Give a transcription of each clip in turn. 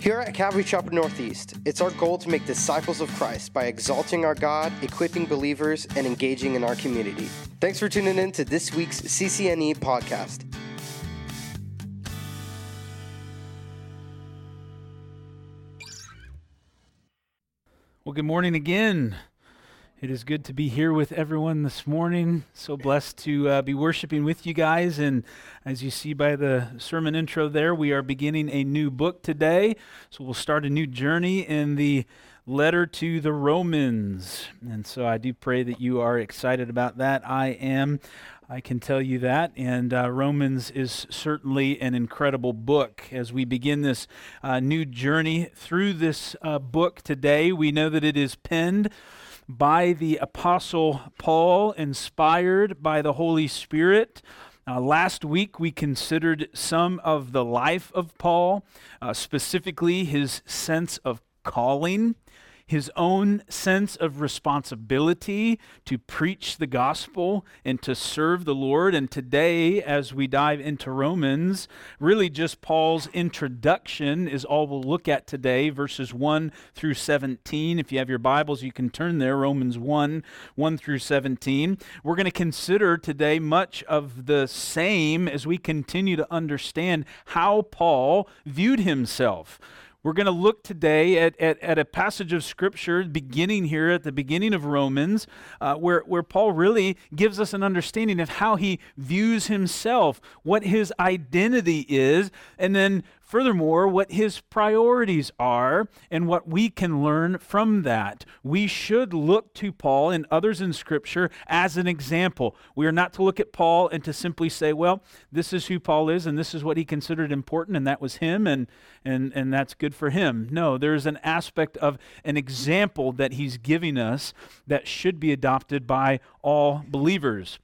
Here at Calvary Chapel Northeast, it's our goal to make disciples of Christ by exalting our God, equipping believers, and engaging in our community. Thanks for tuning in to this week's CCNE podcast. Well, good morning again. It is good to be here with everyone this morning. So blessed to uh, be worshiping with you guys. And as you see by the sermon intro there, we are beginning a new book today. So we'll start a new journey in the letter to the Romans. And so I do pray that you are excited about that. I am. I can tell you that. And uh, Romans is certainly an incredible book. As we begin this uh, new journey through this uh, book today, we know that it is penned by the Apostle Paul, inspired by the Holy Spirit. Uh, last week, we considered some of the life of Paul, uh, specifically his sense of calling his own sense of responsibility to preach the gospel and to serve the Lord. And today, as we dive into Romans, really just Paul's introduction is all we'll look at today, verses 1 through 17. If you have your Bibles, you can turn there, Romans 1 1 through 17. We're going to consider today much of the same as we continue to understand how Paul viewed himself. We're going to look today at, at, at, a passage of Scripture beginning here at the beginning of Romans, uh, where, where Paul really gives us an understanding of how he views himself, what his identity is, and then Furthermore, what his priorities are and what we can learn from that. We should look to Paul and others in Scripture as an example. We are not to look at Paul and to simply say, well, this is who Paul is and this is what he considered important and that was him and, and, and that's good for him. No, there's an aspect of an example that he's giving us that should be adopted by all believers.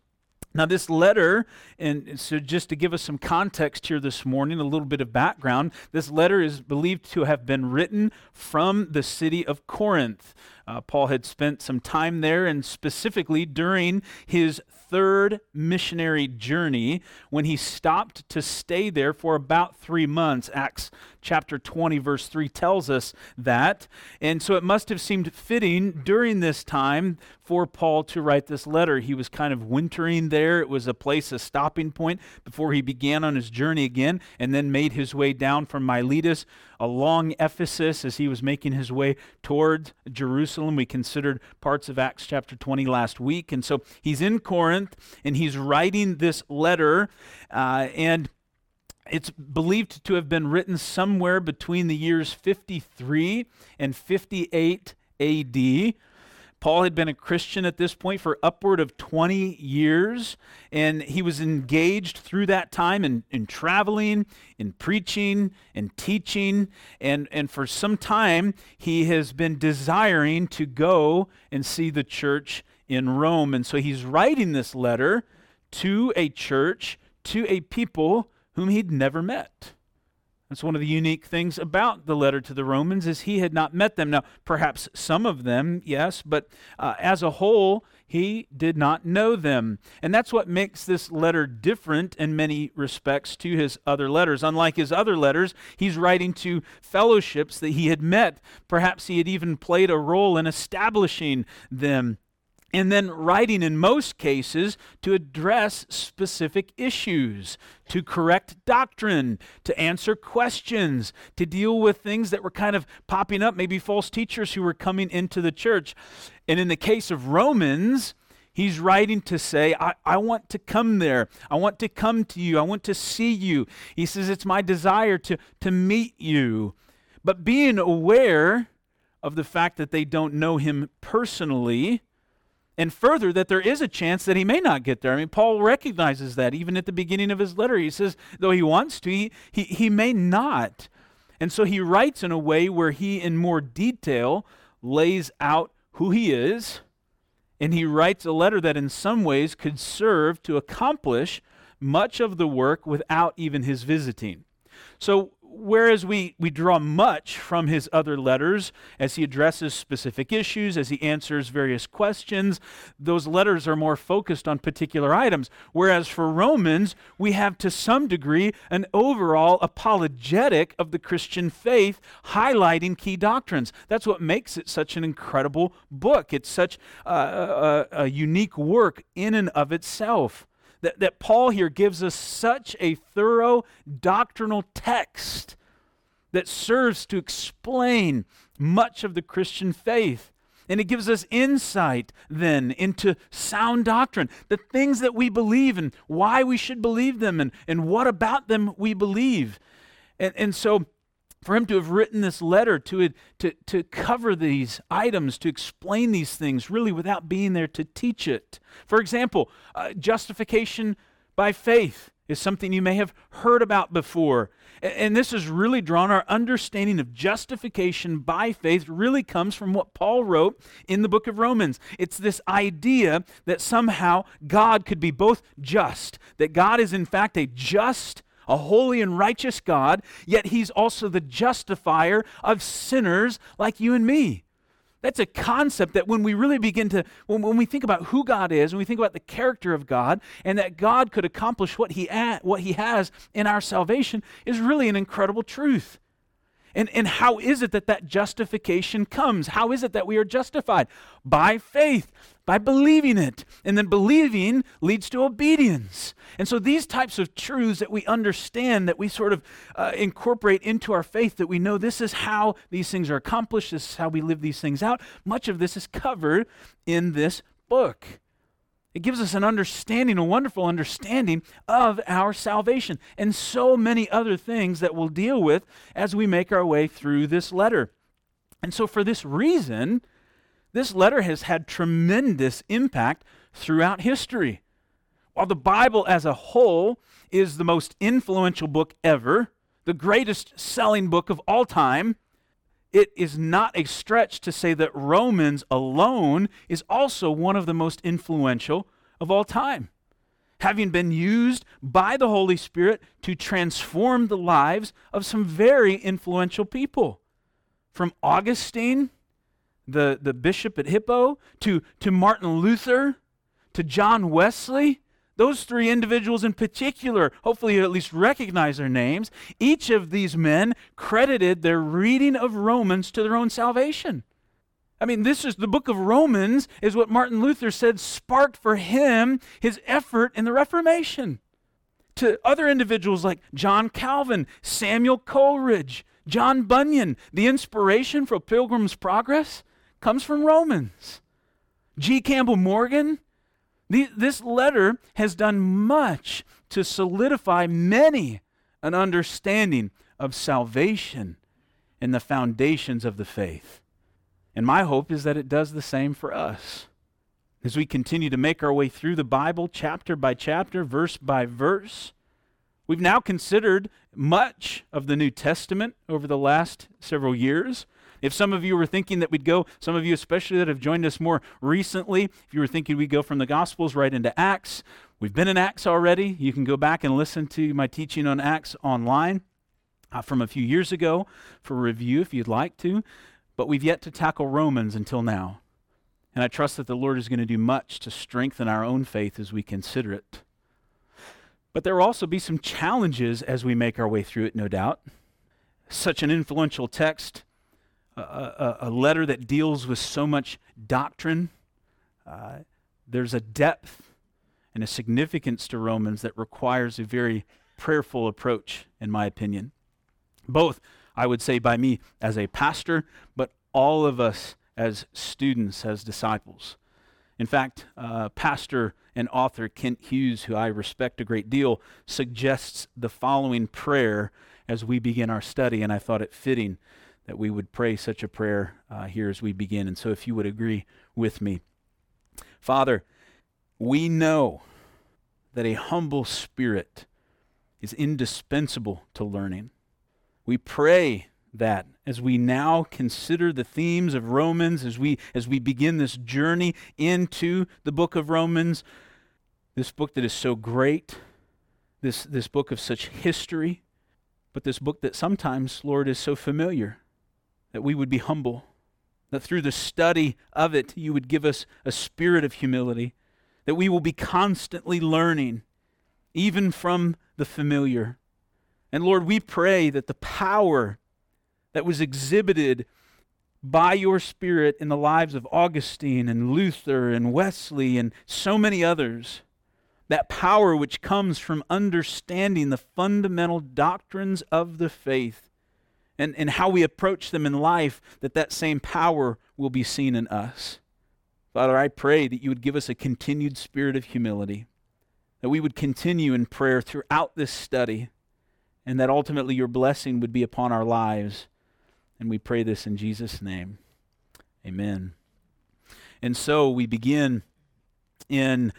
Now, this letter, and so just to give us some context here this morning, a little bit of background, this letter is believed to have been written from the city of Corinth. Uh, Paul had spent some time there, and specifically during his third missionary journey when he stopped to stay there for about three months. Acts chapter 20, verse 3 tells us that. And so it must have seemed fitting during this time for Paul to write this letter. He was kind of wintering there. It was a place, a stopping point before he began on his journey again and then made his way down from Miletus along Ephesus as he was making his way toward Jerusalem. We considered parts of Acts chapter 20 last week. And so he's in Corinth and he's writing this letter. Uh, and it's believed to have been written somewhere between the years 53 and 58 AD. Paul had been a Christian at this point for upward of 20 years, and he was engaged through that time in, in traveling, in preaching, and teaching. And, and for some time, he has been desiring to go and see the church in Rome. And so he's writing this letter to a church, to a people whom he'd never met. That's one of the unique things about the letter to the Romans is he had not met them. Now, perhaps some of them, yes, but uh, as a whole, he did not know them. And that's what makes this letter different in many respects to his other letters. Unlike his other letters, he's writing to fellowships that he had met. Perhaps he had even played a role in establishing them and then writing in most cases to address specific issues, to correct doctrine, to answer questions, to deal with things that were kind of popping up, maybe false teachers who were coming into the church. And in the case of Romans, he's writing to say, I, I want to come there. I want to come to you. I want to see you. He says, It's my desire to, to meet you. But being aware of the fact that they don't know him personally, and further, that there is a chance that he may not get there. I mean, Paul recognizes that even at the beginning of his letter. He says, though he wants to, he, he, he may not. And so he writes in a way where he, in more detail, lays out who he is. And he writes a letter that, in some ways, could serve to accomplish much of the work without even his visiting. So whereas we, we draw much from his other letters as he addresses specific issues, as he answers various questions, those letters are more focused on particular items. Whereas for Romans, we have to some degree an overall apologetic of the Christian faith, highlighting key doctrines. That's what makes it such an incredible book. It's such a, a, a unique work in and of itself that, that Paul here gives us such a thorough doctrinal text that serves to explain much of the Christian faith. And it gives us insight then into sound doctrine, the things that we believe and why we should believe them and, and what about them we believe. And, and so for him to have written this letter to, to, to cover these items, to explain these things, really without being there to teach it. For example, uh, justification by faith is something you may have heard about before. And this has really drawn our understanding of justification by faith, really comes from what Paul wrote in the book of Romans. It's this idea that somehow God could be both just, that God is in fact a just a holy and righteous God, yet he's also the justifier of sinners like you and me. That's a concept that when we really begin to, when, when we think about who God is, when we think about the character of God, and that God could accomplish what he, at, what he has in our salvation, is really an incredible truth. And, and how is it that that justification comes? How is it that we are justified? By faith, by believing it. And then believing leads to obedience. And so these types of truths that we understand, that we sort of uh, incorporate into our faith, that we know this is how these things are accomplished, this is how we live these things out, much of this is covered in this book. It gives us an understanding, a wonderful understanding of our salvation, and so many other things that we'll deal with as we make our way through this letter. And so, for this reason, this letter has had tremendous impact throughout history. While the Bible as a whole is the most influential book ever, the greatest selling book of all time, it is not a stretch to say that Romans alone is also one of the most influential of all time, having been used by the Holy Spirit to transform the lives of some very influential people. From Augustine, the, the bishop at Hippo, to, to Martin Luther, to John Wesley, those three individuals in particular, hopefully you at least recognize their names, each of these men credited their reading of Romans to their own salvation. I mean, this is the book of Romans, is what Martin Luther said sparked for him his effort in the Reformation. To other individuals like John Calvin, Samuel Coleridge, John Bunyan, the inspiration for Pilgrim's Progress comes from Romans. G. Campbell Morgan, the, this letter has done much to solidify many an understanding of salvation and the foundations of the faith. And my hope is that it does the same for us. As we continue to make our way through the Bible, chapter by chapter, verse by verse, we've now considered much of the New Testament over the last several years. If some of you were thinking that we'd go, some of you especially that have joined us more recently, if you were thinking we'd go from the Gospels right into Acts, we've been in Acts already. You can go back and listen to my teaching on Acts online uh, from a few years ago for review if you'd like to. But we've yet to tackle Romans until now. And I trust that the Lord is going to do much to strengthen our own faith as we consider it. But there will also be some challenges as we make our way through it, no doubt. Such an influential text a, a, letter that deals with so much doctrine. Uh, there's a depth and a significance to Romans that requires a very prayerful approach, in my opinion. Both, I would say, by me as a pastor, but all of us as students, as disciples. In fact, uh, pastor and author Kent Hughes, who I respect a great deal, suggests the following prayer as we begin our study, and I thought it fitting that we would pray such a prayer uh, here as we begin. And so, if you would agree with me, Father, we know that a humble spirit is indispensable to learning. We pray that as we now consider the themes of Romans, as we, as we begin this journey into the book of Romans, this book that is so great, this, this book of such history, but this book that sometimes, Lord, is so familiar that we would be humble, that through the study of it, you would give us a spirit of humility, that we will be constantly learning, even from the familiar. And Lord, we pray that the power that was exhibited by your Spirit in the lives of Augustine and Luther and Wesley and so many others, that power which comes from understanding the fundamental doctrines of the faith and, and how we approach them in life, that that same power will be seen in us. Father, I pray that you would give us a continued spirit of humility, that we would continue in prayer throughout this study, and that ultimately your blessing would be upon our lives. And we pray this in Jesus' name. Amen. And so we begin in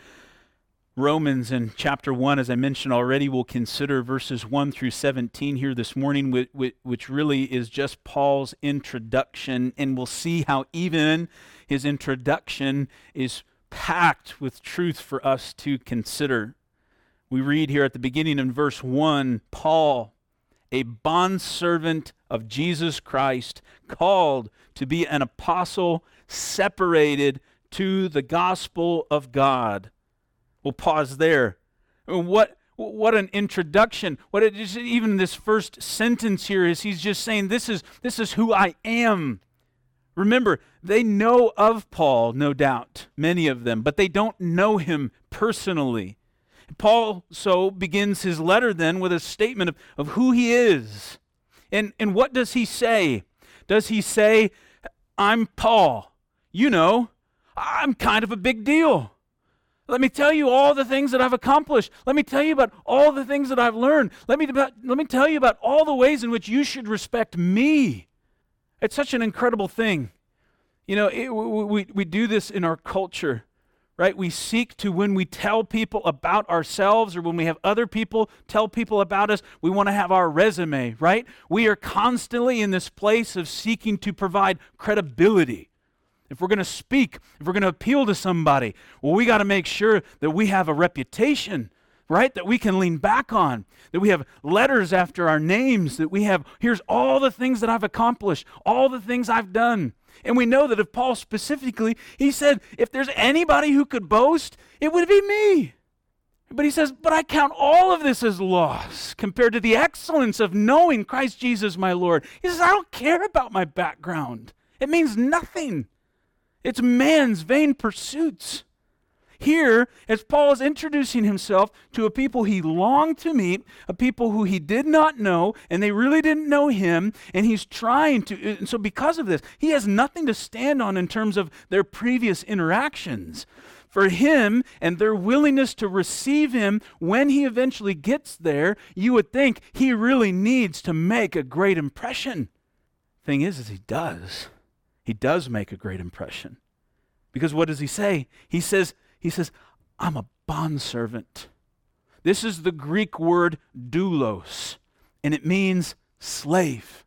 Romans in chapter 1, as I mentioned already, we'll consider verses 1 through 17 here this morning, which, really is just Paul's introduction. And we'll see how even his introduction is packed with truth for us to consider. We read here at the beginning in verse 1 Paul, a bondservant of Jesus Christ, called to be an apostle, separated to the gospel of God We'll pause there. What what an introduction. What it is, even this first sentence here is he's just saying this is this is who I am. Remember, they know of Paul, no doubt, many of them, but they don't know him personally. Paul so begins his letter then with a statement of, of who he is. And, and what does he say? Does he say, I'm Paul? You know, I'm kind of a big deal. Let me tell you all the things that I've accomplished. Let me tell you about all the things that I've learned. Let me, about, let me tell you about all the ways in which you should respect me. It's such an incredible thing. You know, it, we, we do this in our culture, right? We seek to, when we tell people about ourselves or when we have other people tell people about us, we want to have our resume, right? We are constantly in this place of seeking to provide credibility if we're going to speak, if we're going to appeal to somebody, well, we got to make sure that we have a reputation, right? That we can lean back on, that we have letters after our names, that we have, here's all the things that I've accomplished, all the things I've done. And we know that if Paul specifically, he said, if there's anybody who could boast, it would be me. But he says, but I count all of this as loss compared to the excellence of knowing Christ Jesus my Lord. He says, I don't care about my background. It means nothing. It's man's vain pursuits. Here, as Paul is introducing himself to a people he longed to meet, a people who he did not know, and they really didn't know him, and he's trying to. And so, because of this, he has nothing to stand on in terms of their previous interactions. For him and their willingness to receive him when he eventually gets there, you would think he really needs to make a great impression. Thing is, is he does he does make a great impression. Because what does he say? He says, he says, I'm a bondservant. This is the Greek word doulos, and it means slave.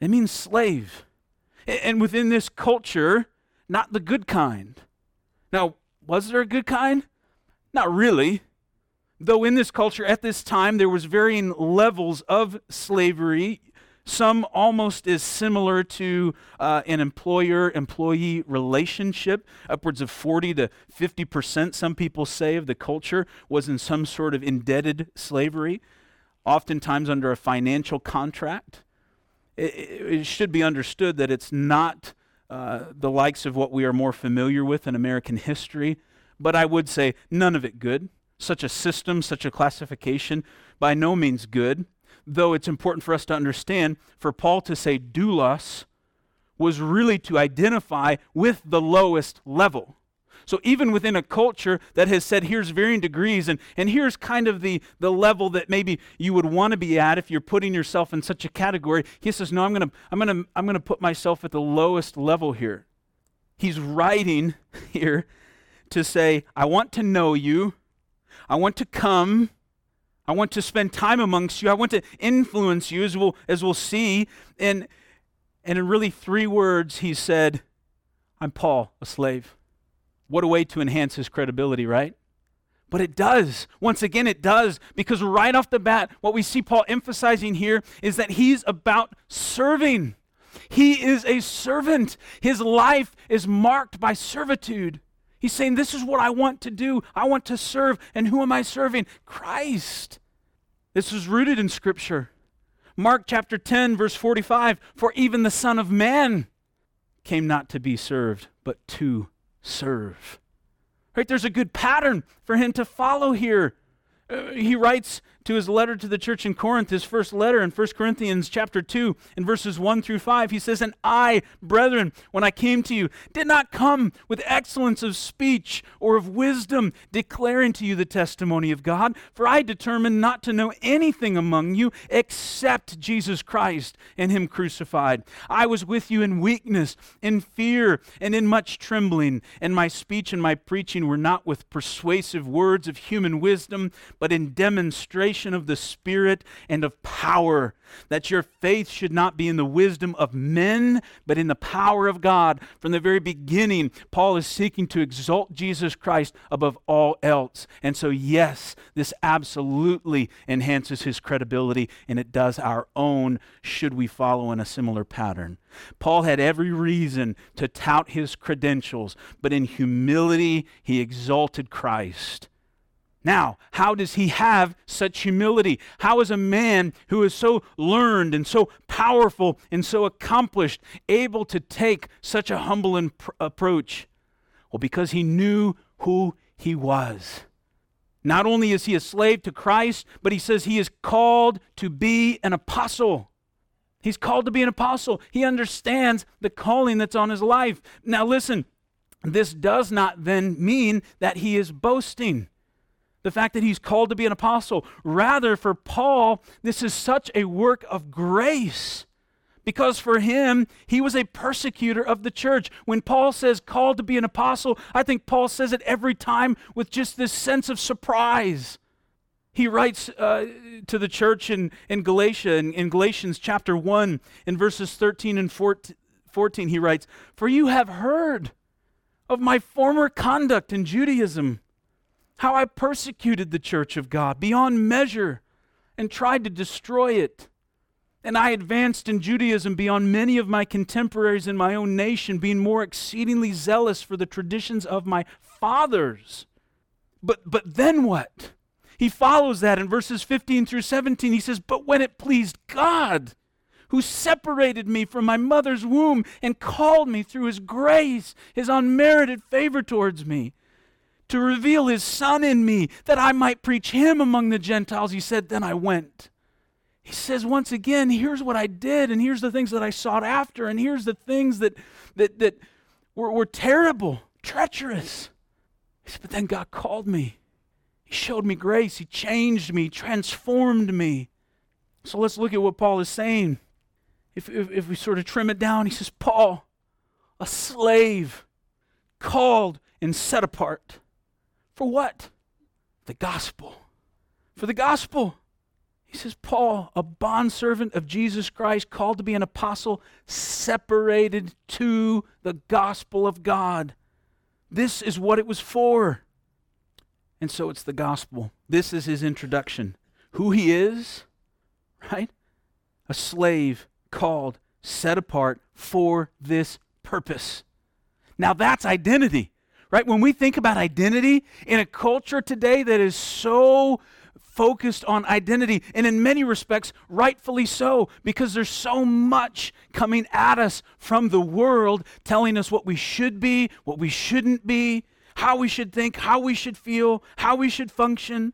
It means slave. And within this culture, not the good kind. Now, was there a good kind? Not really. Though in this culture at this time there was varying levels of slavery, some almost as similar to uh, an employer employee relationship. Upwards of 40 to 50%, some people say, of the culture was in some sort of indebted slavery, oftentimes under a financial contract. It, it should be understood that it's not uh, the likes of what we are more familiar with in American history, but I would say none of it good. Such a system, such a classification, by no means good though it's important for us to understand, for Paul to say doulos was really to identify with the lowest level. So even within a culture that has said here's varying degrees and, and here's kind of the, the level that maybe you would want to be at if you're putting yourself in such a category, he says, No, I'm gonna I'm gonna I'm gonna put myself at the lowest level here. He's writing here to say, I want to know you, I want to come I want to spend time amongst you. I want to influence you, as we'll, as we'll see. And, and in really three words, he said, I'm Paul, a slave. What a way to enhance his credibility, right? But it does. Once again, it does. Because right off the bat, what we see Paul emphasizing here is that he's about serving. He is a servant. His life is marked by servitude. He's saying, This is what I want to do. I want to serve. And who am I serving? Christ. This is rooted in Scripture. Mark chapter 10, verse 45 For even the Son of Man came not to be served, but to serve. Right? There's a good pattern for him to follow here. Uh, he writes to his letter to the church in Corinth, his first letter in 1 Corinthians chapter 2, in verses 1 through 5, he says, And I, brethren, when I came to you, did not come with excellence of speech or of wisdom, declaring to you the testimony of God, for I determined not to know anything among you except Jesus Christ and him crucified. I was with you in weakness, in fear, and in much trembling, and my speech and my preaching were not with persuasive words of human wisdom, but in demonstration of the Spirit and of power, that your faith should not be in the wisdom of men, but in the power of God. From the very beginning, Paul is seeking to exalt Jesus Christ above all else. And so, yes, this absolutely enhances his credibility, and it does our own, should we follow in a similar pattern. Paul had every reason to tout his credentials, but in humility, he exalted Christ. Now, how does he have such humility? How is a man who is so learned and so powerful and so accomplished able to take such a humble imp- approach? Well, because he knew who he was. Not only is he a slave to Christ, but he says he is called to be an apostle. He's called to be an apostle. He understands the calling that's on his life. Now, listen, this does not then mean that he is boasting the fact that he's called to be an apostle. Rather, for Paul, this is such a work of grace. Because for him, he was a persecutor of the church. When Paul says called to be an apostle, I think Paul says it every time with just this sense of surprise. He writes uh, to the church in, in Galatia, in, in Galatians chapter 1, in verses 13 and 14, he writes, For you have heard of my former conduct in Judaism how I persecuted the church of God beyond measure and tried to destroy it. And I advanced in Judaism beyond many of my contemporaries in my own nation, being more exceedingly zealous for the traditions of my fathers. But, but then what? He follows that in verses 15 through 17. He says, But when it pleased God, who separated me from my mother's womb and called me through his grace, his unmerited favor towards me, to reveal his son in me that I might preach him among the Gentiles. He said, Then I went. He says, once again, here's what I did, and here's the things that I sought after, and here's the things that, that, that were, were terrible, treacherous. He said, But then God called me. He showed me grace. He changed me, transformed me. So let's look at what Paul is saying. If, if, if we sort of trim it down, he says, Paul, a slave, called and set apart for what? The gospel. For the gospel. He says, Paul, a bondservant of Jesus Christ, called to be an apostle, separated to the gospel of God. This is what it was for. And so it's the gospel. This is his introduction. Who he is, right? A slave called, set apart for this purpose. Now that's identity right? When we think about identity in a culture today that is so focused on identity, and in many respects, rightfully so, because there's so much coming at us from the world telling us what we should be, what we shouldn't be, how we should think, how we should feel, how we should function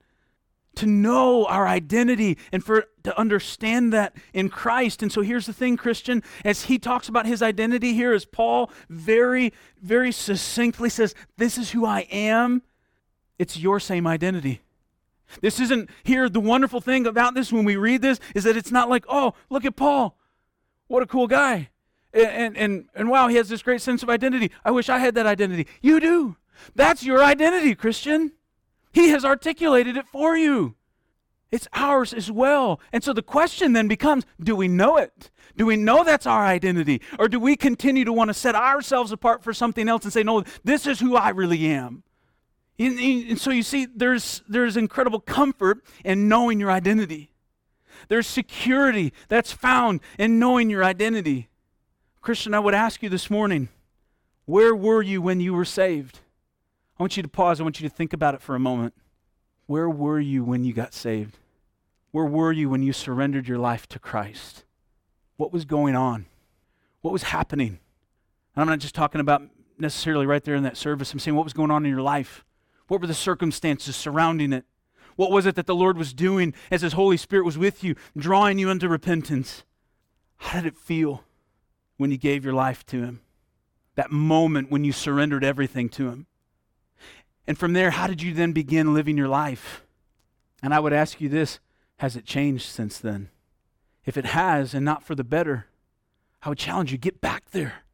to know our identity and for to understand that in Christ. And so here's the thing, Christian, as he talks about his identity here, as Paul very, very succinctly says, This is who I am, it's your same identity. This isn't here. The wonderful thing about this when we read this is that it's not like, oh, look at Paul. What a cool guy. And, and, and, wow, he has this great sense of identity. I wish I had that identity. You do. That's your identity, Christian. He has articulated it for you. It's ours as well. And so the question then becomes do we know it? Do we know that's our identity? Or do we continue to want to set ourselves apart for something else and say, no, this is who I really am? And, so you see, there's, there's incredible comfort in knowing your identity. There's security that's found in knowing your identity. Christian, I would ask you this morning where were you when you were saved? I want you to pause. I want you to think about it for a moment. Where were you when you got saved? Where were you when you surrendered your life to Christ? What was going on? What was happening? And I'm not just talking about necessarily right there in that service. I'm saying what was going on in your life? What were the circumstances surrounding it? What was it that the Lord was doing as His Holy Spirit was with you, drawing you into repentance? How did it feel when you gave your life to Him? That moment when you surrendered everything to Him. And from there, how did you then begin living your life? And I would ask you this has it changed since then? If it has, and not for the better, I would challenge you get back there.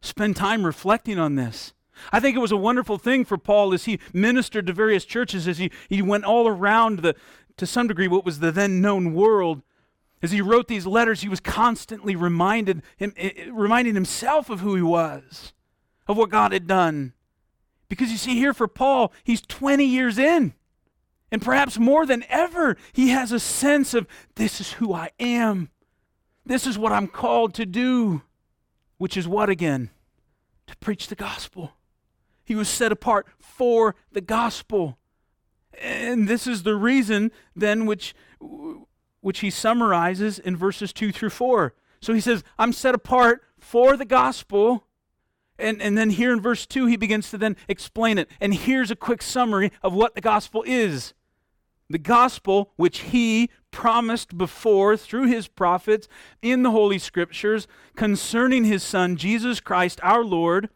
Spend time reflecting on this. I think it was a wonderful thing for Paul as he ministered to various churches, as he, he went all around the, to some degree, what was the then known world. As he wrote these letters, he was constantly reminded him, eh, eh, reminding himself of who he was, of what God had done. Because you see, here for Paul, he's 20 years in. And perhaps more than ever, he has a sense of this is who I am. This is what I'm called to do. Which is what again? To preach the gospel. He was set apart for the gospel. And this is the reason then which which he summarizes in verses 2 through 4. So he says, I'm set apart for the gospel and, and then here in verse 2, he begins to then explain it. And here's a quick summary of what the gospel is the gospel which he promised before through his prophets in the Holy Scriptures concerning his Son, Jesus Christ our Lord,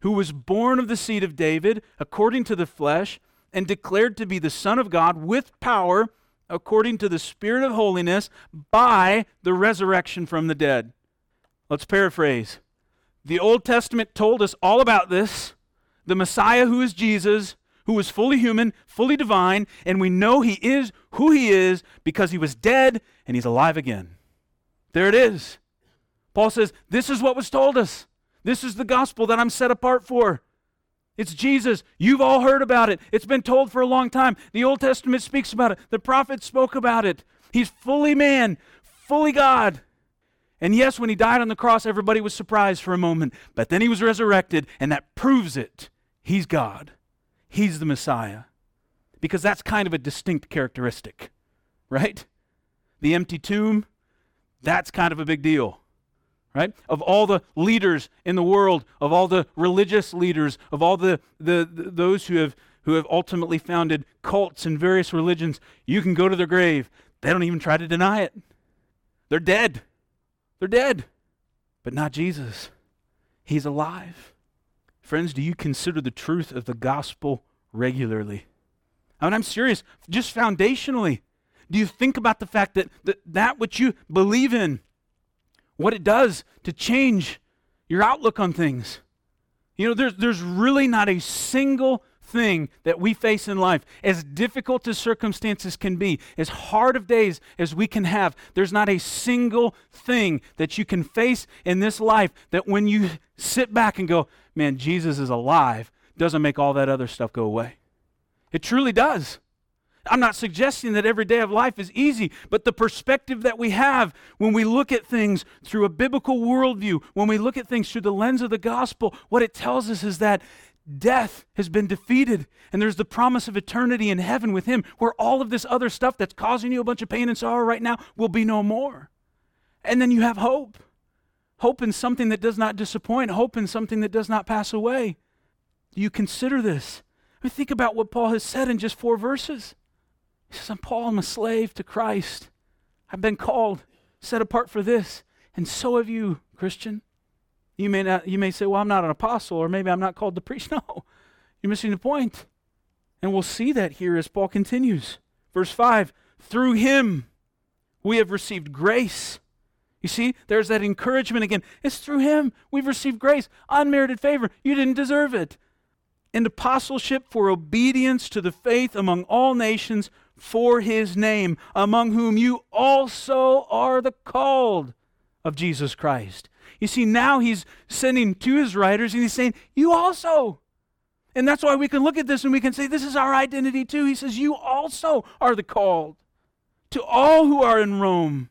who was born of the seed of David according to the flesh, and declared to be the Son of God with power according to the Spirit of holiness by the resurrection from the dead. Let's paraphrase. The Old Testament told us all about this. The Messiah, who is Jesus, who was fully human, fully divine, and we know he is who he is because he was dead and he's alive again. There it is. Paul says, This is what was told us. This is the gospel that I'm set apart for. It's Jesus. You've all heard about it. It's been told for a long time. The Old Testament speaks about it. The prophets spoke about it. He's fully man, fully God. And yes, when he died on the cross, everybody was surprised for a moment. But then he was resurrected, and that proves it. He's God, he's the Messiah. Because that's kind of a distinct characteristic, right? The empty tomb, that's kind of a big deal, right? Of all the leaders in the world, of all the religious leaders, of all the, the, the those who have who have ultimately founded cults and various religions, you can go to their grave. They don't even try to deny it. They're dead. They're dead, but not Jesus. He's alive. Friends, do you consider the truth of the gospel regularly? I mean, I'm serious, just foundationally. Do you think about the fact that, that that which you believe in, what it does to change your outlook on things? You know, there's, there's really not a single thing that we face in life, as difficult as circumstances can be, as hard of days as we can have, there's not a single thing that you can face in this life that when you sit back and go, man, Jesus is alive, doesn't make all that other stuff go away. It truly does. I'm not suggesting that every day of life is easy, but the perspective that we have when we look at things through a biblical worldview, when we look at things through the lens of the gospel, what it tells us is that death has been defeated and there's the promise of eternity in heaven with him where all of this other stuff that's causing you a bunch of pain and sorrow right now will be no more. And then you have hope. Hope in something that does not disappoint hope in something that does not pass away. Do you consider this. I mean, think about what paul has said in just four verses. He says i'm paul i'm a slave to christ. I've been called set apart for this and so have you christian you may not you may say, "Well, I'm not an apostle or maybe I'm not called to preach." No. You're missing the point. And we'll see that here as Paul continues. Verse 5, "Through him we have received grace." You see, there's that encouragement again. It's through him we've received grace, unmerited favor. You didn't deserve it. And apostleship for obedience to the faith among all nations for his name, among whom you also are the called of Jesus Christ. You see, now he's sending to his writers and he's saying, You also. And that's why we can look at this and we can say, This is our identity too. He says, You also are the called. To all who are in Rome,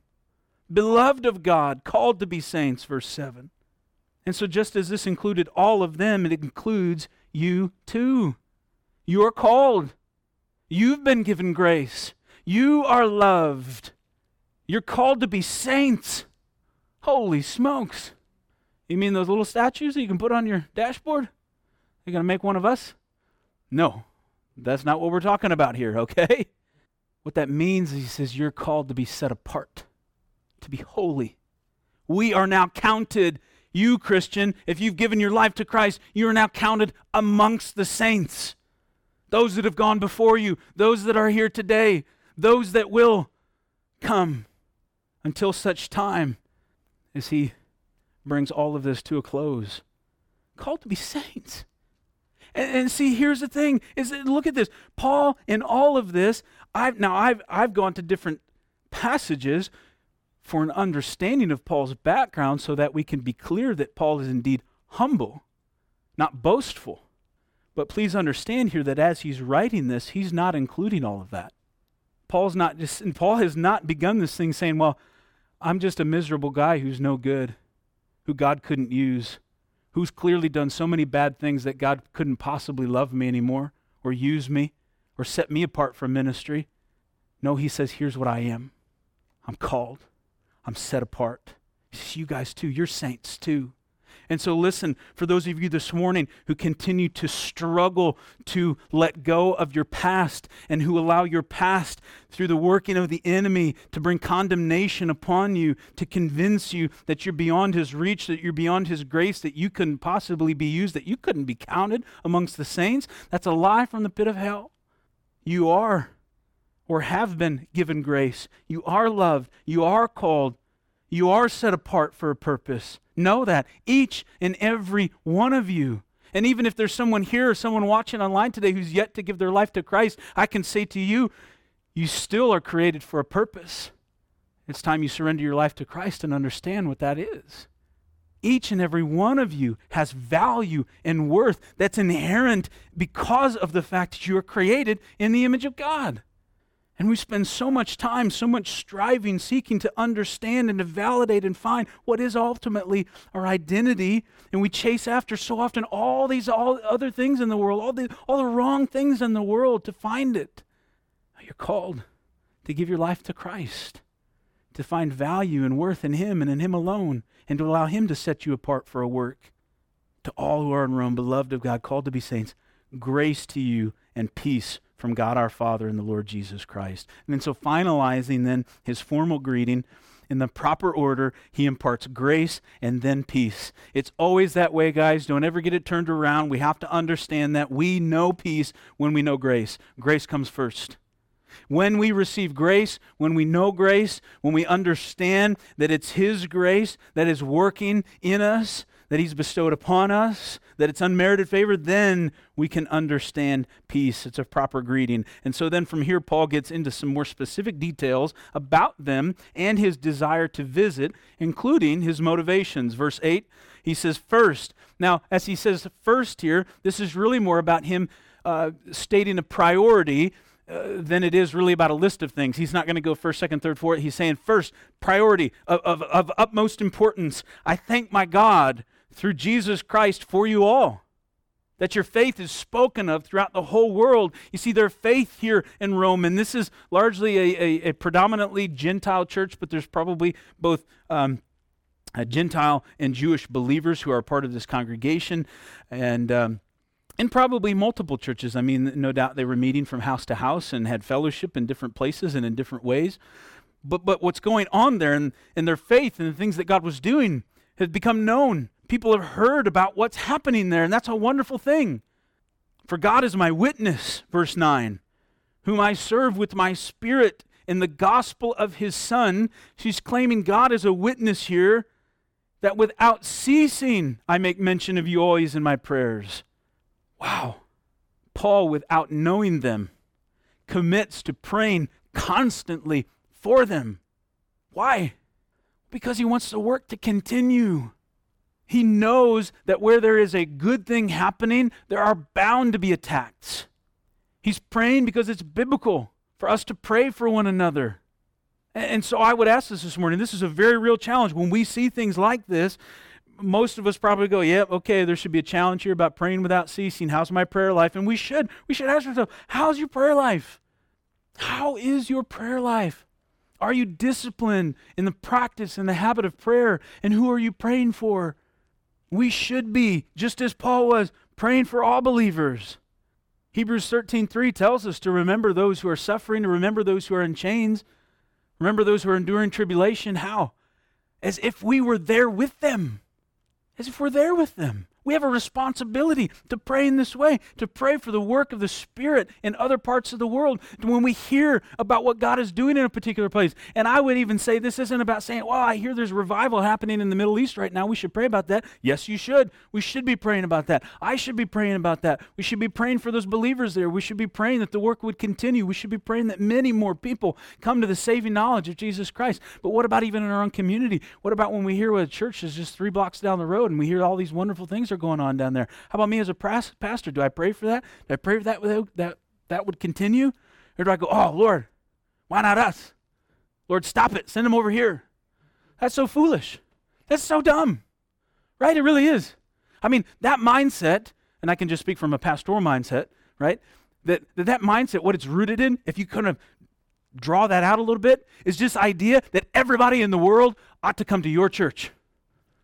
beloved of God, called to be saints, verse 7. And so, just as this included all of them, it includes you too. You are called. You've been given grace. You are loved. You're called to be saints. Holy smokes. You mean those little statues that you can put on your dashboard? You're going to make one of us? No, that's not what we're talking about here, okay? What that means is he says you're called to be set apart, to be holy. We are now counted, you Christian, if you've given your life to Christ, you are now counted amongst the saints. Those that have gone before you, those that are here today, those that will come until such time as he brings all of this to a close. Called to be saints. And, and, see, here's the thing: is look at this. Paul, in all of this, I've now I've I've gone to different passages for an understanding of Paul's background, so that we can be clear that Paul is indeed humble, not boastful. But please understand here that as he's writing this, he's not including all of that. Paul's not just, Paul has not begun this thing saying, "Well, I'm just a miserable guy who's no good, who God couldn't use." who's clearly done so many bad things that God couldn't possibly love me anymore or use me or set me apart from ministry. No, he says, here's what I am I'm called, I'm set apart. You guys too, you're saints too. And so, listen, for those of you this morning who continue to struggle to let go of your past and who allow your past through the working of the enemy to bring condemnation upon you, to convince you that you're beyond his reach, that you're beyond his grace, that you couldn't possibly be used, that you couldn't be counted amongst the saints, that's a lie from the pit of hell. You are or have been given grace. You are loved. You are called. You are set apart for a purpose. Know that. Each and every one of you. And even if there's someone here or someone watching online today who's yet to give their life to Christ, I can say to you, you still are created for a purpose. It's time you surrender your life to Christ and understand what that is. Each and every one of you has value and worth that's inherent because of the fact that you are created in the image of God. And we spend so much time, so much striving, seeking to understand and to validate and find what is ultimately our identity. And we chase after so often all these all other things in the world, all the, all the wrong things in the world to find it. You're called to give your life to Christ, to find value and worth in Him and in Him alone, and to allow Him to set you apart for a work. To all who are in Rome, beloved of God, called to be saints, grace to you and peace from God our Father and the Lord Jesus Christ. And then, so finalizing then his formal greeting, in the proper order, he imparts grace and then peace. It's always that way, guys. Don't ever get it turned around. We have to understand that we know peace when we know grace. Grace comes first. When we receive grace, when we know grace, when we understand that it's His grace that is working in us, that He's bestowed upon us, that it's unmerited favor, then we can understand peace. It's a proper greeting. And so then from here, Paul gets into some more specific details about them and his desire to visit, including his motivations. Verse 8, he says, First. Now, as he says first here, this is really more about him uh, stating a priority uh, than it is really about a list of things. He's not going to go first, second, third, fourth. He's saying first, priority of, of, of utmost importance. I thank my God through Jesus Christ for you all. That your faith is spoken of throughout the whole world. You see, their faith here in Rome, and this is largely a, a, a predominantly Gentile church, but there's probably both um, Gentile and Jewish believers who are part of this congregation. And. Um, and probably multiple churches. I mean, no doubt they were meeting from house to house and had fellowship in different places and in different ways. But, but what's going on there and, and their faith and the things that God was doing has become known People have heard about what's happening there, and that's a wonderful thing. For God is my witness, verse 9, whom I serve with my spirit in the gospel of his Son. She's claiming God is a witness here that without ceasing I make mention of you always in my prayers. Wow. Paul, without knowing them, commits to praying constantly for them. Why? Because he wants the work to continue. He knows that where there is a good thing happening, there are bound to be attacks. He's praying because it's biblical for us to pray for one another. And so I would ask this this morning. This is a very real challenge. When we see things like this, most of us probably go, "Yep, yeah, okay, there should be a challenge here about praying without ceasing. How's my prayer life?" And we should we should ask ourselves, "How's your prayer life? How is your prayer life? Are you disciplined in the practice and the habit of prayer? And who are you praying for?" We should be, just as Paul was, praying for all believers. Hebrews 13:3 tells us to remember those who are suffering, to remember those who are in chains, remember those who are enduring tribulation. How? As if we were there with them. As if we're there with them. We have a responsibility to pray in this way, to pray for the work of the Spirit in other parts of the world. When we hear about what God is doing in a particular place, and I would even say this isn't about saying, well, I hear there's revival happening in the Middle East right now. We should pray about that. Yes, you should. We should be praying about that. I should be praying about that. We should be praying for those believers there. We should be praying that the work would continue. We should be praying that many more people come to the saving knowledge of Jesus Christ. But what about even in our own community? What about when we hear what a church is just three blocks down the road and we hear all these wonderful things going on down there. How about me as a pastor? Do I pray for that? Do I pray for that that that would continue, or do I go, oh Lord, why not us? Lord, stop it. Send them over here. That's so foolish. That's so dumb, right? It really is. I mean, that mindset, and I can just speak from a pastoral mindset, right? That that, that mindset, what it's rooted in, if you kind of draw that out a little bit, is this idea that everybody in the world ought to come to your church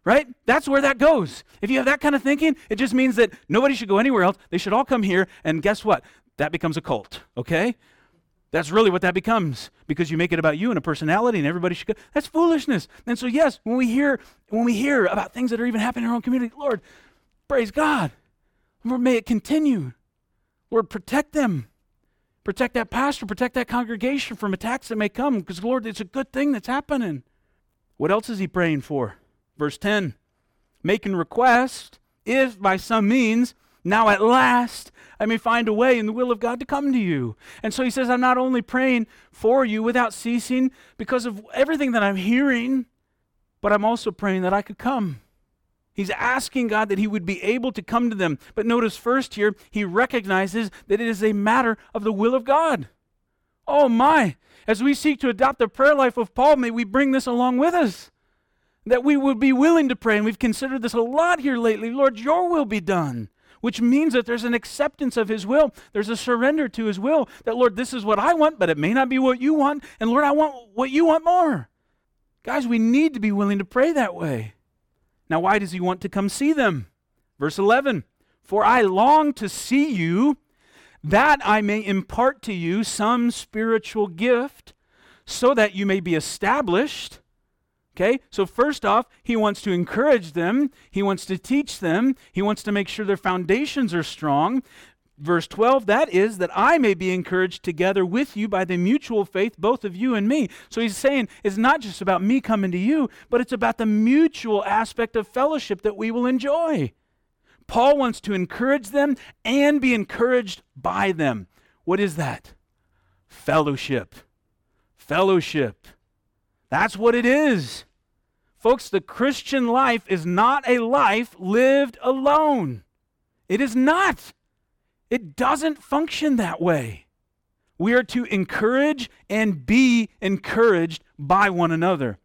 right? That's where that goes. If you have that kind of thinking, it just means that nobody should go anywhere else. They should all come here, and guess what? That becomes a cult, okay? That's really what that becomes because you make it about you and a personality and everybody should go. That's foolishness. And so yes, when we hear when we hear about things that are even happening in our own community, Lord, praise God. Lord, may it continue. Lord, protect them. Protect that pastor, protect that congregation from attacks that may come because Lord, it's a good thing that's happening. What else is he praying for? Verse 10 making request, if by some means, now at last, I may find a way in the will of God to come to you. And so he says, I'm not only praying for you without ceasing because of everything that I'm hearing, but I'm also praying that I could come. He's asking God that he would be able to come to them. But notice first here, he recognizes that it is a matter of the will of God. Oh my, as we seek to adopt the prayer life of Paul, may we bring this along with us that we would be willing to pray. And we've considered this a lot here lately. Lord, your will be done. Which means that there's an acceptance of His will. There's a surrender to His will. That, Lord, this is what I want, but it may not be what you want. And Lord, I want what you want more. Guys, we need to be willing to pray that way. Now, why does He want to come see them? Verse 11 For I long to see you, that I may impart to you some spiritual gift, so that you may be established. Okay, so first off, he wants to encourage them, he wants to teach them, he wants to make sure their foundations are strong. Verse 12, that is, that I may be encouraged together with you by the mutual faith, both of you and me. So he's saying it's not just about me coming to you, but it's about the mutual aspect of fellowship that we will enjoy. Paul wants to encourage them and be encouraged by them. What is that? Fellowship. Fellowship. That's what it is. Folks, the Christian life is not a life lived alone. It is not. It doesn't function that way. We are to encourage and be encouraged by one another.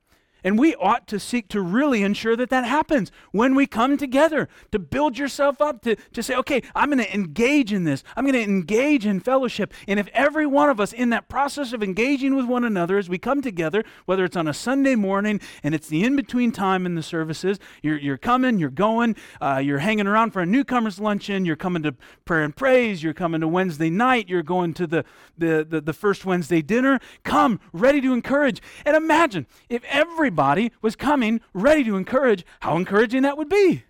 And we ought to seek to really ensure that that happens when we come together to build yourself up, to, to say, okay, I'm going to engage in this. I'm going to engage in fellowship. And if every one of us in that process of engaging with one another as we come together, whether it's on a Sunday morning and it's the in between time in the services, you're, you're coming, you're going, uh, you're hanging around for a newcomer's luncheon, you're coming to prayer and praise, you're coming to Wednesday night, you're going to the, the, the, the first Wednesday dinner, come ready to encourage. And imagine if every everybody was coming ready to encourage, how encouraging that would be.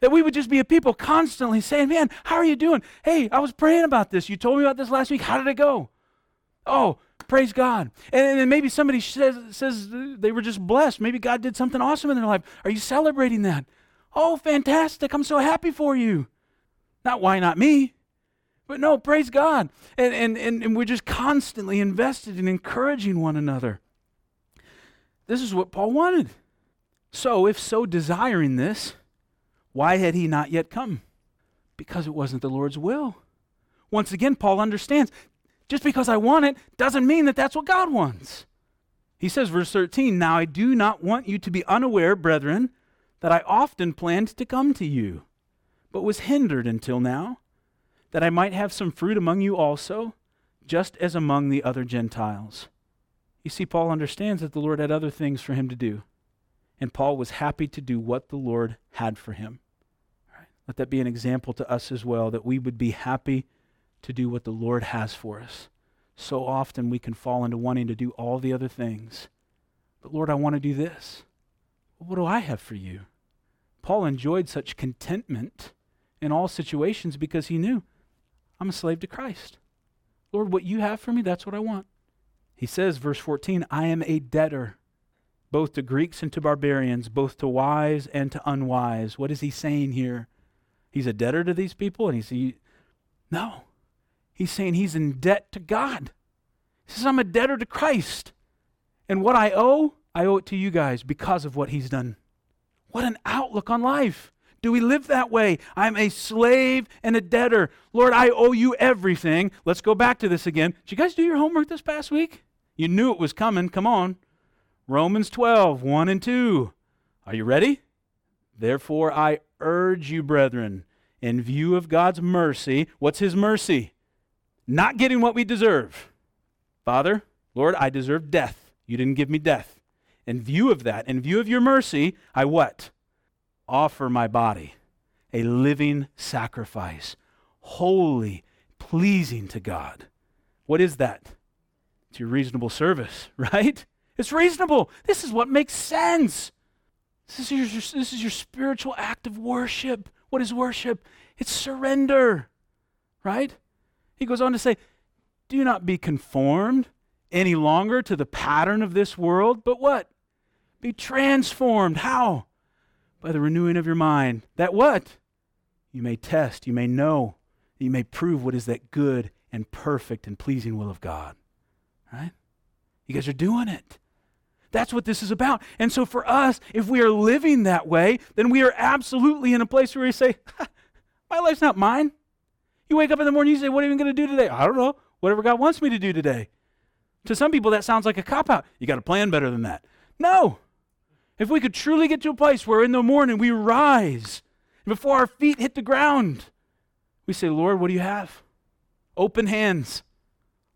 That we would just be a people constantly saying, Man, how are you doing? Hey, I was praying about this. You told me about this last week. How did it go? Oh, praise God. And then maybe somebody says, says they were just blessed. Maybe God did something awesome in their life. Are you celebrating that? Oh, fantastic. I'm so happy for you. Not why not me? But no, praise God. And, and, and, and we're just constantly invested in encouraging one another. This is what Paul wanted. So, if so desiring this, Why had he not yet come? Because it wasn't the Lord's will. Once again, Paul understands just because I want it doesn't mean that that's what God wants. He says, verse 13, Now I do not want you to be unaware, brethren, that I often planned to come to you, but was hindered until now, that I might have some fruit among you also, just as among the other Gentiles. You see, Paul understands that the Lord had other things for him to do, and Paul was happy to do what the Lord had for him. Let that be an example to us as well, that we would be happy to do what the Lord has for us. So often we can fall into wanting to do all the other things. But Lord, I want to do this. What do I have for you? Paul enjoyed such contentment in all situations because he knew I'm a slave to Christ. Lord, what you have for me, that's what I want. He says, verse 14, I am a debtor, both to Greeks and to barbarians, both to wise and to unwise. What is he saying here? He's a debtor to these people? And he's, he No. He's saying he's in debt to God. He says, I'm a debtor to Christ. And what I owe, I owe it to you guys because of what he's done. What an outlook on life. Do we live that way? I'm a slave and a debtor. Lord, I owe you everything. Let's go back to this again. Did you guys do your homework this past week? You knew it was coming. Come on. Romans 12, 1 and 2. Are you ready? Therefore, I urge you, brethren, in view of God's mercy, what's his mercy? not getting what we deserve. Father, Lord, I deserve death. You didn't give me death. In view of that, in view of your mercy, I what? Offer my body a living sacrifice, holy, pleasing to God. What is that? It's your reasonable service, right? It's reasonable. This is what makes sense. This is your, this is your spiritual act of worship. What is worship? It's surrender, right? He goes on to say, Do not be conformed any longer to the pattern of this world, but what? Be transformed. How? By the renewing of your mind. That what? You may test, you may know, you may prove what is that good and perfect and pleasing will of God. Right? You guys are doing it. That's what this is about. And so for us, if we are living that way, then we are absolutely in a place where we say, My life's not mine. You wake up in the morning, you say, What are you going to do today? I don't know. Whatever God wants me to do today. To some people, that sounds like a cop out. You got to plan better than that. No. If we could truly get to a place where in the morning we rise, before our feet hit the ground, we say, Lord, what do you have? Open hands.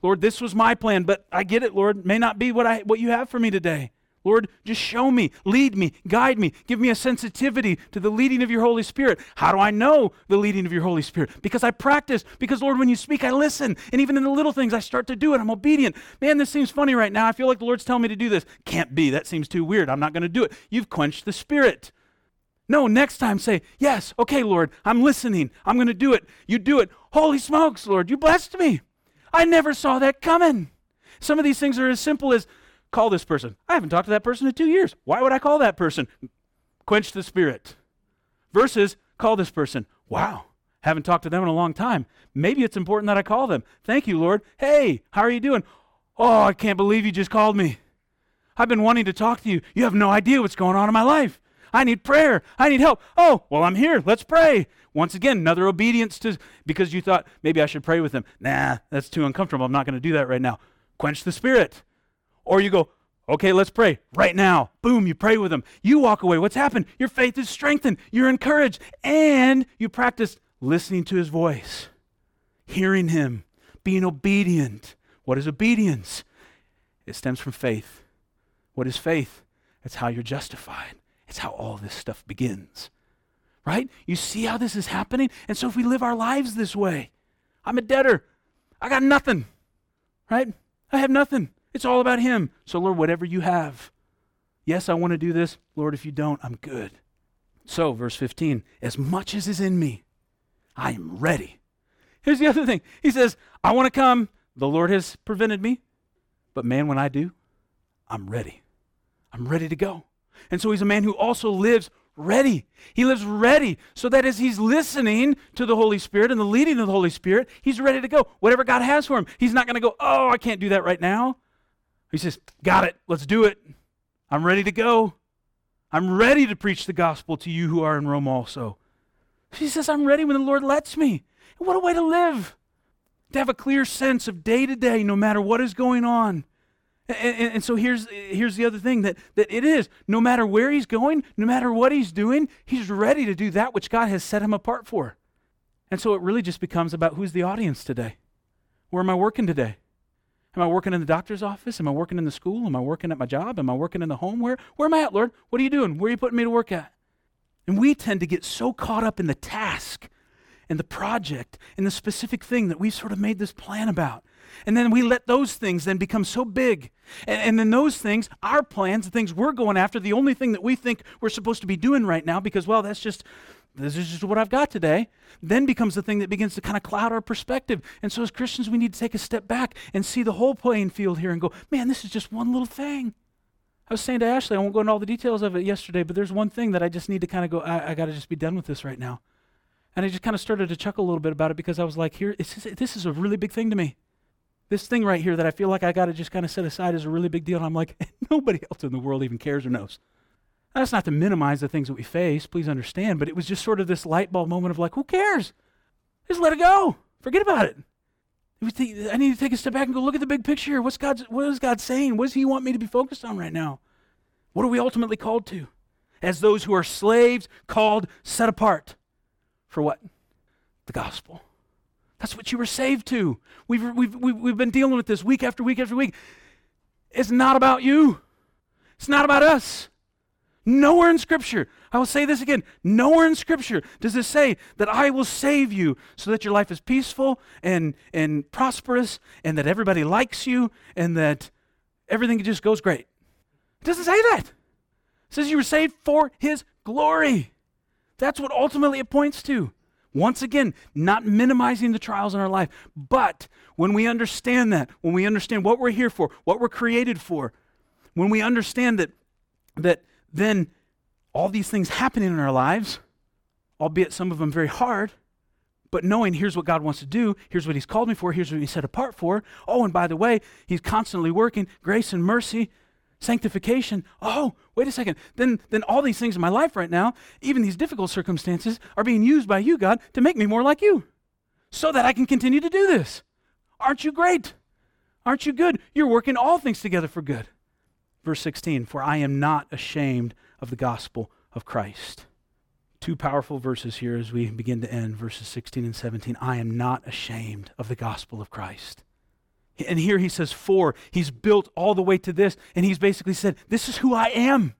Lord, this was my plan, but I get it, Lord. May not be what I what you have for me today. Lord, just show me, lead me, guide me, give me a sensitivity to the leading of your Holy Spirit. How do I know the leading of your Holy Spirit? Because I practice. Because, Lord, when you speak, I listen. And even in the little things, I start to do it. I'm obedient. Man, this seems funny right now. I feel like the Lord's telling me to do this. Can't be. That seems too weird. I'm not going to do it. You've quenched the Spirit. No, next time say, Yes, okay, Lord, I'm listening. I'm going to do it. You do it. Holy smokes, Lord, you blessed me. I never saw that coming. Some of these things are as simple as Call this person. I haven't talked to that person in two years. Why would I call that person? Quench the spirit. Versus call this person. Wow, haven't talked to them in a long time. Maybe it's important that I call them. Thank you, Lord. Hey, how are you doing? Oh, I can't believe you just called me. I've been wanting to talk to you. You have no idea what's going on in my life. I need prayer. I need help. Oh, well, I'm here. Let's pray. Once again, another obedience to because you thought maybe I should pray with them. Nah, that's too uncomfortable. I'm not going to do that right now. Quench the spirit. Or you go, okay, let's pray right now. Boom, you pray with them. You walk away. What's happened? Your faith is strengthened. You're encouraged. And you practice listening to his voice, hearing him, being obedient. What is obedience? It stems from faith. What is faith? It's how you're justified. It's how all this stuff begins. Right? You see how this is happening? And so if we live our lives this way, I'm a debtor. I got nothing. Right? I have nothing. It's all about Him. So, Lord, whatever you have. Yes, I want to do this. Lord, if you don't, I'm good. So, verse 15, as much as is in me, I am ready. Here's the other thing He says, I want to come. The Lord has prevented me. But man, when I do, I'm ready. I'm ready to go. And so he's a man who also lives ready. He lives ready so that as he's listening to the Holy Spirit and the leading of the Holy Spirit, he's ready to go. Whatever God has for him, he's not going to go, oh, I can't do that right now. He says, Got it. Let's do it. I'm ready to go. I'm ready to preach the gospel to you who are in Rome also. He says, I'm ready when the Lord lets me. And what a way to live! To have a clear sense of day to day, no matter what is going on. And, and, and, so here's, here's the other thing that, that it is no matter where he's going, no matter what he's doing, he's ready to do that which God has set him apart for. And so it really just becomes about who's the audience today? Where am I working today? Am I working in the doctor's office? Am I working in the school? Am I working at my job? Am I working in the home? Where, where am I at, Lord? What are you doing? Where are you putting me to work at? And we tend to get so caught up in the task and the project and the specific thing that we've sort of made this plan about. And then we let those things then become so big. And, and, then those things, our plans, the things we're going after, the only thing that we think we're supposed to be doing right now, because, well, that's just this is just what I've got today, then becomes the thing that begins to kind of cloud our perspective. And so as Christians, we need to take a step back and see the whole playing field here and go, man, this is just one little thing. I was saying to Ashley, I won't go into all the details of it yesterday, but there's one thing that I just need to kind of go, I, I got to just be done with this right now. And I just kind of started to chuckle a little bit about it because I was like, here, just, this is a really big thing to me. This thing right here that I feel like I got to just kind of set aside is a really big deal. And I'm like, nobody else in the world even cares or knows. That's not to minimize the things that we face, please understand, but it was just sort of this light bulb moment of like, who cares? Just let it go. Forget about it. I need to take a step back and go look at the big picture. What's God, what is God saying? What does He want me to be focused on right now? What are we ultimately called to? As those who are slaves, called, set apart. For what? The gospel. That's what you were saved to. We've, we've, we've, we've been dealing with this week after week after week. It's not about you, it's not about us. Nowhere in Scripture, I will say this again, nowhere in Scripture does it say that I will save you so that your life is peaceful and, and prosperous and that everybody likes you and that everything just goes great. It doesn't say that. It says you were saved for His glory. That's what ultimately it points to. Once again, not minimizing the trials in our life, but when we understand that, when we understand what we're here for, what we're created for, when we understand that, that then all these things happening in our lives, albeit some of them very hard, but knowing here's what God wants to do, here's what He's called me for, here's what He's set apart for. Oh, and by the way, He's constantly working grace and mercy, sanctification. Oh, wait a second. Then, then all these things in my life right now, even these difficult circumstances, are being used by you, God, to make me more like you so that I can continue to do this. Aren't you great? Aren't you good? You're working all things together for good. Verse 16, for I am not ashamed of the gospel of Christ. Two powerful verses here as we begin to end, verses 16 and 17. I am not ashamed of the gospel of Christ. And here he says, for. He's built all the way to this, and he's basically said, This is who I am.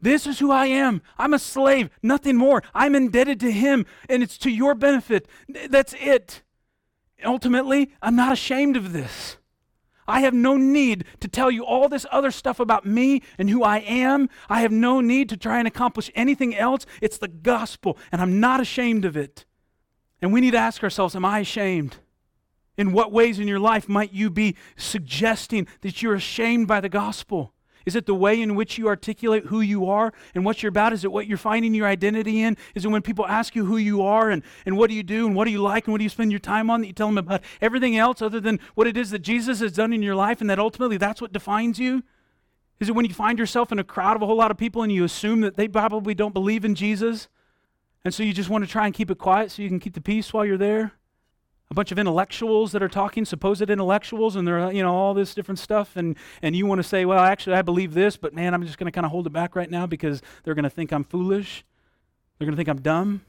This is who I am. I'm a slave, nothing more. I'm indebted to him, and it's to your benefit. That's it. Ultimately, I'm not ashamed of this. I have no need to tell you all this other stuff about me and who I am. I have no need to try and accomplish anything else. It's the gospel, and I'm not ashamed of it. And we need to ask ourselves Am I ashamed? In what ways in your life might you be suggesting that you're ashamed by the gospel? Is it the way in which you articulate who you are and what you're about? Is it what you're finding your identity in? Is it when people ask you who you are and, and what do you do and what do you like and what do you spend your time on that you tell them about everything else other than what it is that Jesus has done in your life and that ultimately that's what defines you? Is it when you find yourself in a crowd of a whole lot of people and you assume that they probably don't believe in Jesus? And so you just want to try and keep it quiet so you can keep the peace while you're there? A bunch of intellectuals that are talking, supposed intellectuals, and they're, uh, you know, all this different stuff. And, and you want to say, well, actually, I believe this, but man, I'm just going to kind of hold it back right now because they're going to think I'm foolish. They're going to think I'm dumb.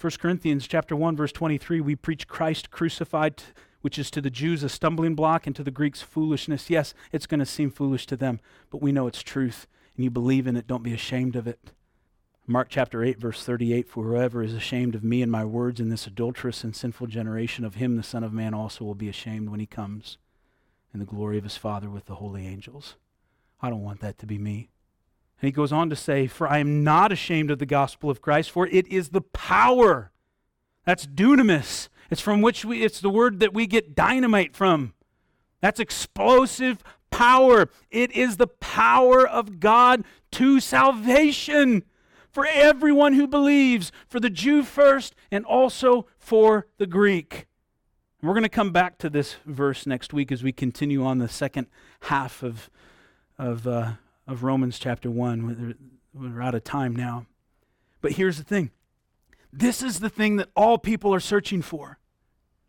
1 Corinthians chapter 1, verse 23, we preach Christ crucified, which is to the Jews a stumbling block and to the Greeks foolishness. Yes, it's going to seem foolish to them, but we know it's truth, and you believe in it. Don't be ashamed of it. Mark chapter 8, verse 38 For whoever is ashamed of me and my words in this adulterous and sinful generation, of him the Son of Man also will be ashamed when he comes in the glory of his Father with the holy angels. I don't want that to be me. And he goes on to say, For I am not ashamed of the gospel of Christ, for it is the power. That's dunamis. It's from which we, it's the word that we get dynamite from. That's explosive power. It is the power of God to salvation for everyone who believes, for the Jew first and also for the Greek. And we're going to come back to this verse next week as we continue on the second half of, of, uh, of Romans chapter 1. We're, we're out of time now. But here's the thing This is the thing that all people are searching for.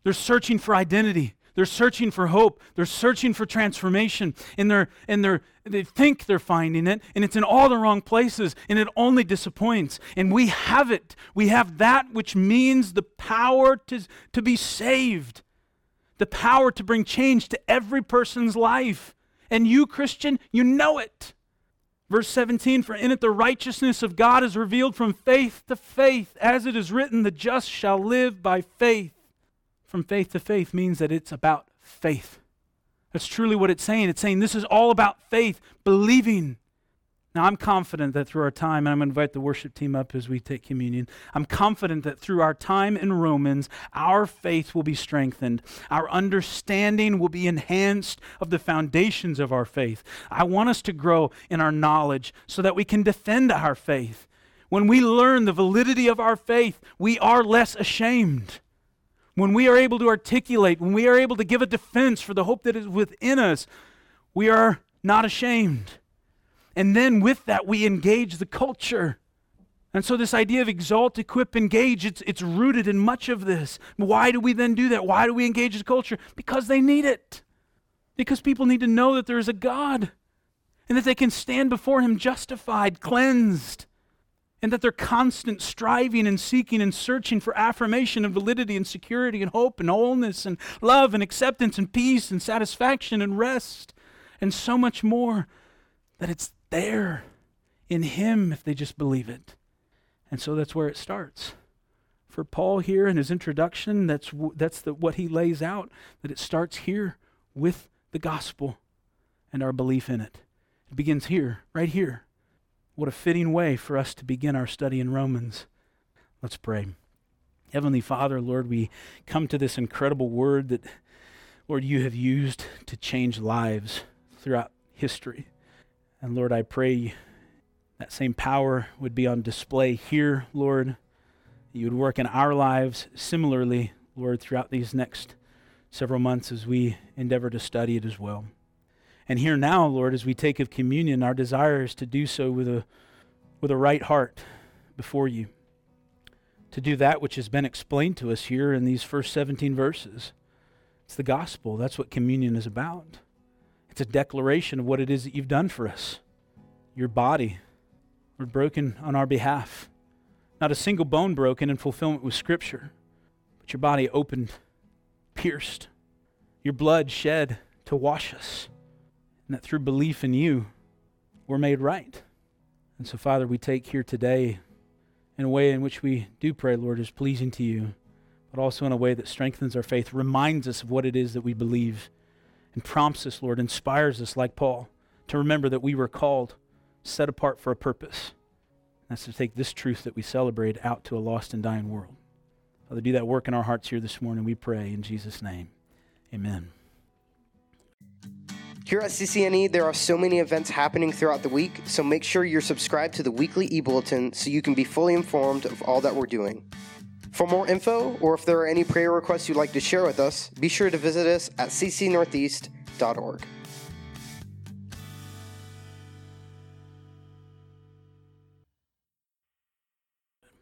They're searching for identity. They're searching for hope. They're searching for transformation. And they're and they're they think they're finding it, and it's in all the wrong places, and it only disappoints. And we have it. We have that which means the power to, to be saved, the power to bring change to every person's life. And you, Christian, you know it. Verse 17, for in it the righteousness of God is revealed from faith to faith, as it is written, the just shall live by faith from faith to faith means that it's about faith. That's truly what it's saying. It's saying this is all about faith, believing. Now, I'm confident that through our time, and I'm going to invite the worship team up as we take communion. I'm confident that through our time in Romans, our faith will be strengthened. Our understanding will be enhanced of the foundations of our faith. I want us to grow in our knowledge so that we can defend our faith. When we learn the validity of our faith, we are less ashamed when we are able to articulate, when we are able to give a defense for the hope that is within us, we are not ashamed. And then with that, we engage the culture. And so, this idea of exalt, equip, engage, it's, it's rooted in much of this. Why do we then do that? Why do we engage the culture? Because they need it. Because people need to know that there is a God and that they can stand before Him justified, cleansed, and that they're constant striving and seeking and searching for affirmation and validity and security and hope and wholeness and love and acceptance and peace and satisfaction and rest and so much more that it's there in him if they just believe it. And so that's where it starts. For paul here in his introduction that's that's the, what he lays out that it starts here with the gospel and our belief in it. It begins here right here what a fitting way for us to begin our study in Romans. Let's pray. Heavenly Father, Lord, we come to this incredible word that, Lord, you have used to change lives throughout history. And Lord, I pray that same power would be on display here, Lord. You would work in our lives similarly, Lord, throughout these next several months as we endeavor to study it as well. And here now, Lord, as we take of communion, our desire is to do so with a, with a right heart before you. To do that which has been explained to us here in these first 17 verses. It's the gospel. That's what communion is about. It's a declaration of what it is that you've done for us. Your body were broken on our behalf. Not a single bone broken in fulfillment with Scripture, but your body opened, pierced, your blood shed to wash us and that through belief in you, we're made right. And so, Father, we take here today in a way in which we do pray, Lord, is pleasing to you, but also in a way that strengthens our faith, reminds us of what it is that we believe, and prompts us, Lord, inspires us, like Paul, to remember that we were called, set apart for a purpose. That's to take this truth that we celebrate out to a lost and dying world. Father, do that work in our hearts here this morning, we pray in Jesus' name. Amen. Here at CCNE, there are so many events happening throughout the week, so make sure you're subscribed to the weekly e bulletin so you can be fully informed of all that we're doing. For more info, or if there are any prayer requests you'd like to share with us, be sure to visit us at ccnortheast.org.